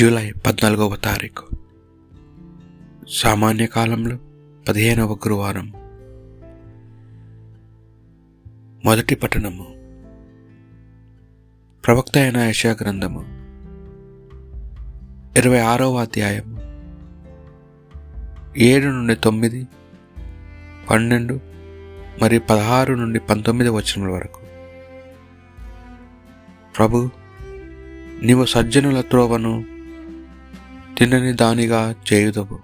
July పద్నాలుగవ తారీఖు. సామాన్య కాలంలో పదిహేనవ గురువారం. మొదటి పట్టణము ప్రవక్త అయిన యశా గ్రంథము. ఇరవై ఆరవ అధ్యాయము. ఏడు నుండి తొమ్మిది పన్నెండు మరియు పదహారు నుండి పంతొమ్మిది వచనముల వరకు. ప్రభు నీవు సజ్జనుల త్రోవను తినని దానిగా చేయుదవు.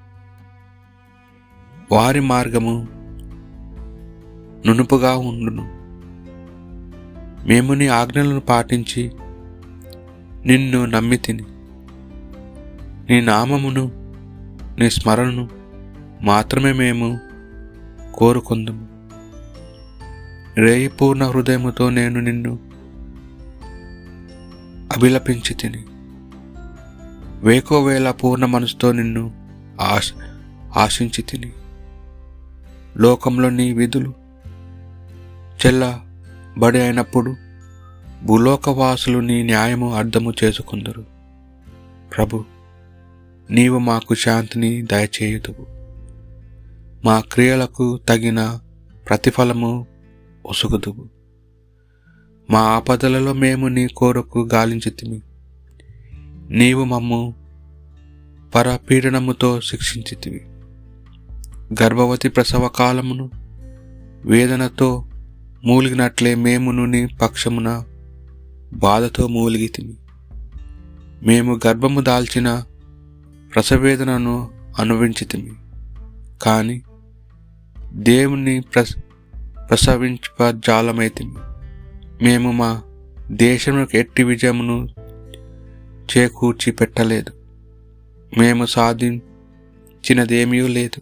వారి మార్గము నునుపుగా ఉండును. మేము నీ ఆజ్ఞలను పాటించి నిన్ను నమ్మి తిని నీ నామమును నీ స్మరణను మాత్రమే మేము కోరుకుందుము. రేయి పూర్ణ హృదయముతో నేను నిన్ను అభిలపించి తిని వేకోవేళ పూర్ణ మనసుతో నిన్ను ఆశ ఆశించి తిని. లోకంలో నీ విధులు చెల్లబడి అయినప్పుడు భూలోకవాసులు నీ న్యాయము అర్థము చేసుకుందరు. ప్రభు నీవు మాకు శాంతిని దయచేయుదువు. మా క్రియలకు తగిన ప్రతిఫలము ఒసుగుదువు. మా ఆపదలలో మేము నీ కోరకు గాలించితిమి నీవు మమ్ము పరపీడనముతో శిక్షించితివి. గర్భవతి ప్రసవ కాలమును వేదనతో మూలిగినట్లే మేమును నీ పక్షమున బాధతో మూలిగితిమి. మేము గర్భము దాల్చిన ప్రసవేదనను అనుభవించితిమి కానీ దేవుని ప్రస ప్రసవించజాలమైతిమి మేము మా దేశమునకు ఎట్టి విజయమును చేకూర్చి పెట్టలేదు మేము సాధించినదేమీ లేదు.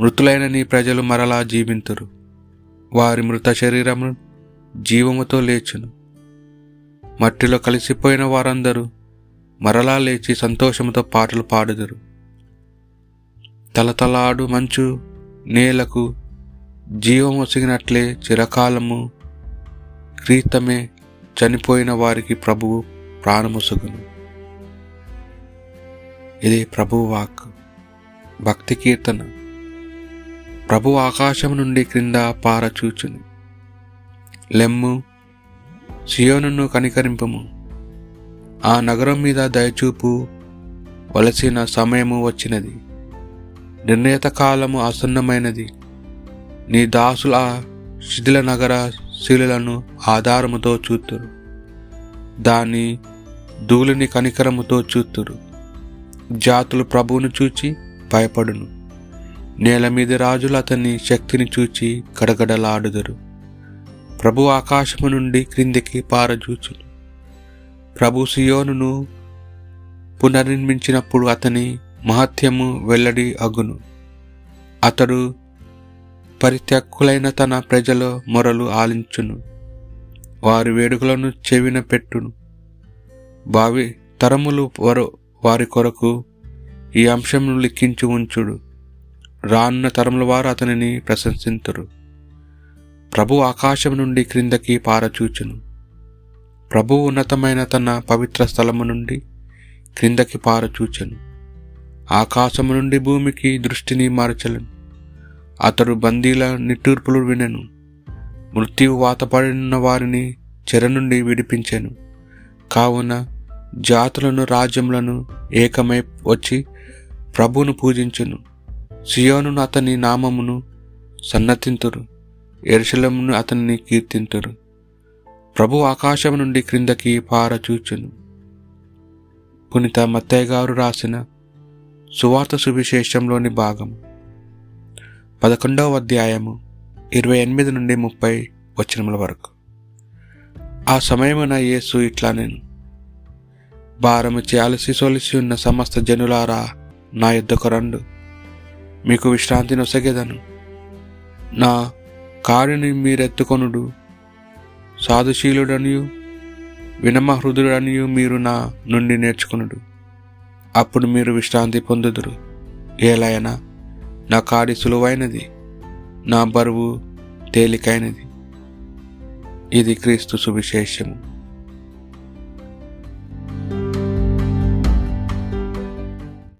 మృతులైన నీ ప్రజలు మరలా జీవింతురు. వారి మృత శరీరము జీవముతో లేచును. మట్టిలో కలిసిపోయిన వారందరూ మరలా లేచి సంతోషముతో పాటలు పాడుదురు. తలతలాడు మంచు నేలకు జీవం ఒసిగినట్లే చిరకాలము క్రీతమే చనిపోయిన వారికి ప్రభువు ప్రాణముసుగును ఇది ప్రభువాక్ భక్తి కీర్తన. ప్రభు ఆకాశం నుండి క్రింద పారచూచును లెమ్ము సియోనును కనికరింపము. ఆ నగరం మీద దయచూపు వలసిన సమయము వచ్చినది. నిర్ణీత కాలము ఆసన్నమైనది. నీ దాసుల శిథిల నగర శిలులను ఆధారముతో చూతురు. దాని ధూళిని కనికరముతో చూతురు జాతులు ప్రభువును చూచి భయపడును. నేల మీద రాజులు అతని శక్తిని చూచి గడగడలాడుదురు ప్రభు ఆకాశము నుండి క్రిందికి పారజూచును. ప్రభు సియోనును పునర్నిర్మించినప్పుడు అతని మహత్యము వెల్లడి అగును. అతడు పరిత్యక్కులైన తన ప్రజల మొరలు ఆలించును. వారి వేడుకలను చెవిన పెట్టును. భావి తరములు వరు వారి కొరకు ఈ అంశంను లిఖించి ఉంచుడు. రానున్న తరముల వారు అతనిని ప్రశంసింతురు. ప్రభు ఆకాశం నుండి క్రిందకి పారచూచును. ప్రభు ఉన్నతమైన తన పవిత్ర స్థలము నుండి క్రిందకి పారచూచెను. ఆకాశము నుండి భూమికి దృష్టిని మార్చలను అతడు బందీల నిట్టూర్పులు వినెను. మృత్యువు వాతపడిన వారిని చెర నుండి విడిపించెను. కావున జాతులను రాజ్యములను ఏకమై వచ్చి ప్రభువును పూజించును. సియోనును అతని నామమును సన్నతింతురు. ఎరుశలమును అతన్ని కీర్తింతురు. ప్రభు ఆకాశం నుండి క్రిందకి పారచూచును. పునిత మత్తయ్య గారు రాసిన సువార్త సువిశేషంలోని భాగం పదకొండవ అధ్యాయము ఇరవై ఎనిమిది నుండి ముప్పై వచనముల వరకు. ఆ సమయమున యేసు ఇట్లా నేను భారము అలసి సొలిసి ఉన్న సమస్త జనులారా నా యుద్ధకు రండు. మీకు విశ్రాంతి నొసగేదను. నా కాడిని మీరెత్తుకొనుడు. సాధుశీలుడనియు వినమహృదుడనియు మీరు నా నుండి నేర్చుకునుడు. అప్పుడు మీరు విశ్రాంతి పొందుదురు. ఏలైనా నా కాడి సులువైనది నా బరువు తేలికైనది. ఇది క్రీస్తు సువిశేషము.